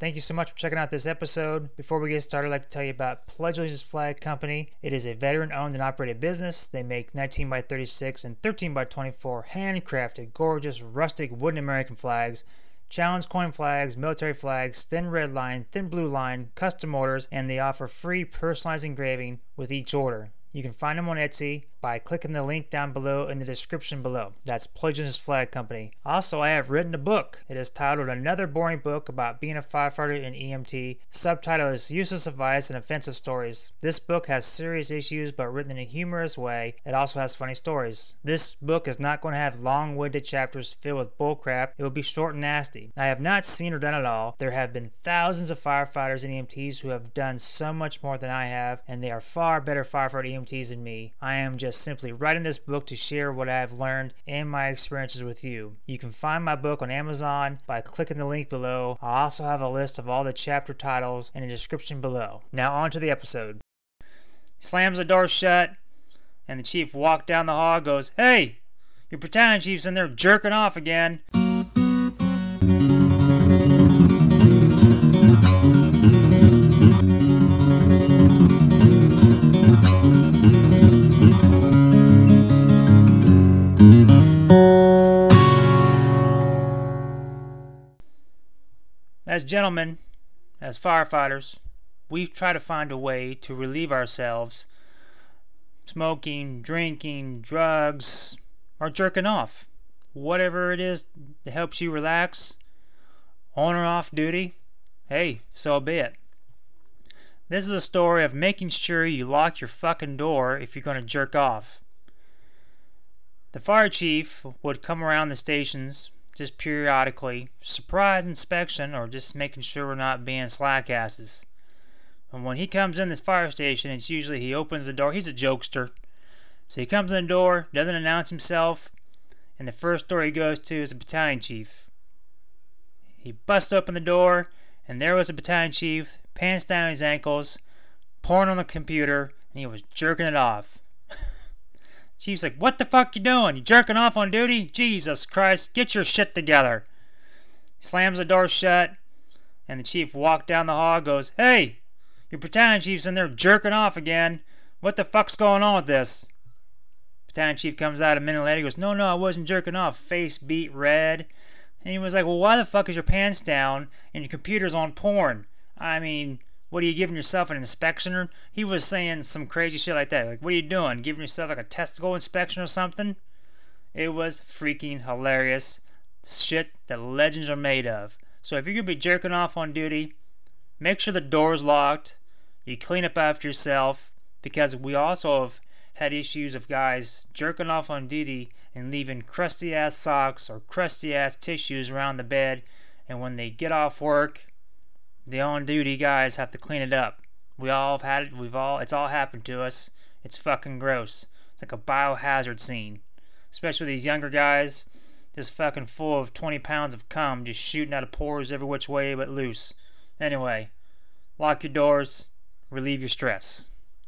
Thank you so much for checking out this episode. Before we get started, I'd like to tell you about Pledge Allegiance Flag Company. It is a veteran owned and operated business. They make 19 by 36 and 13 by 24 handcrafted, gorgeous, rustic wooden American flags challenge coin flags, military flags, thin red line, thin blue line, custom orders, and they offer free personalized engraving with each order. You can find them on Etsy by clicking the link down below in the description below. That's Allegiance Flag Company. Also, I have written a book. It is titled Another Boring Book About Being a Firefighter in EMT. Subtitle is Useless Advice and Offensive Stories. This book has serious issues but written in a humorous way. It also has funny stories. This book is not going to have long-winded chapters filled with bullcrap. It will be short and nasty. I have not seen or done it all. There have been thousands of firefighters and EMTs who have done so much more than I have, and they are far better firefighter EMTs than me. I am just simply writing this book to share what I have learned and my experiences with you. You can find my book on Amazon by clicking the link below. I also have a list of all the chapter titles in the description below. Now, on to the episode. Slams the door shut, and the chief walks down the hall goes, Hey, your battalion chief's in there jerking off again. As gentlemen, as firefighters, we try to find a way to relieve ourselves smoking, drinking, drugs, or jerking off. Whatever it is that helps you relax, on or off duty, hey, so be it. This is a story of making sure you lock your fucking door if you're going to jerk off. The fire chief would come around the stations just periodically, surprise inspection, or just making sure we're not being slackasses. And when he comes in this fire station, it's usually he opens the door. He's a jokester. So he comes in the door, doesn't announce himself, and the first door he goes to is the battalion chief. He busts open the door, and there was the battalion chief, pants down his ankles, porn on the computer, and he was jerking it off. Chief's like, What the fuck you doing? You jerking off on duty? Jesus Christ, get your shit together. Slams the door shut, and the chief walks down the hall goes, Hey, your battalion chief's in there jerking off again. What the fuck's going on with this? Battalion chief comes out a minute later. Goes, No, no, I wasn't jerking off. Face beet red. And he was like, Well, why the fuck is your pants down and your computer's on porn? I mean, what are you giving yourself an inspection? Or He was saying some crazy shit like that. Like, what are you doing? Giving yourself like a testicle inspection or something? It was freaking hilarious. Shit that legends are made of. So if you're gonna be jerking off on duty, make sure the door's locked. You clean up after yourself because we also have had issues of guys jerking off on duty and leaving crusty ass socks or crusty ass tissues around the bed. And when they get off work, the on duty guys have to clean it up. We all have had it. We've all. It's all happened to us. It's fucking gross. It's like a biohazard scene. Especially these younger guys, just fucking full of 20 pounds of cum, just shooting out of pores every which way but loose. Anyway, lock your doors, relieve your stress.